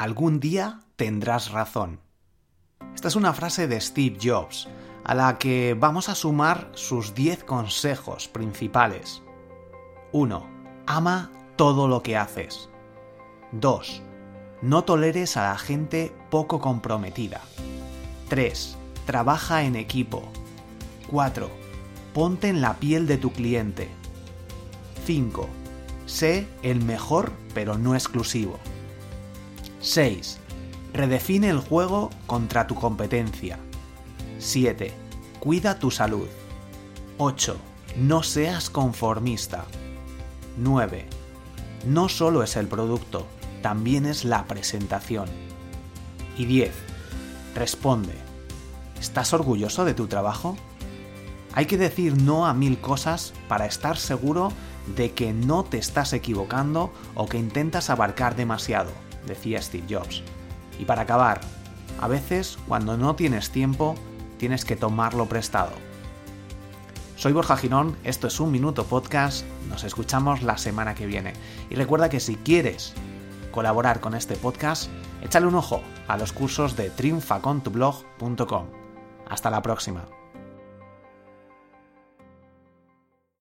Algún día tendrás razón. Esta es una frase de Steve Jobs, a la que vamos a sumar sus 10 consejos principales. 1. Ama todo lo que haces. 2. No toleres a la gente poco comprometida. 3. Trabaja en equipo. 4. Ponte en la piel de tu cliente. 5. Sé el mejor pero no exclusivo. 6. Redefine el juego contra tu competencia. 7. Cuida tu salud. 8. No seas conformista. 9. No solo es el producto, también es la presentación. Y 10. Responde. ¿Estás orgulloso de tu trabajo? Hay que decir no a mil cosas para estar seguro de que no te estás equivocando o que intentas abarcar demasiado, decía Steve Jobs. Y para acabar, a veces cuando no tienes tiempo, tienes que tomarlo prestado. Soy Borja Girón, esto es Un Minuto Podcast, nos escuchamos la semana que viene. Y recuerda que si quieres colaborar con este podcast, échale un ojo a los cursos de triunfacontublog.com. Hasta la próxima.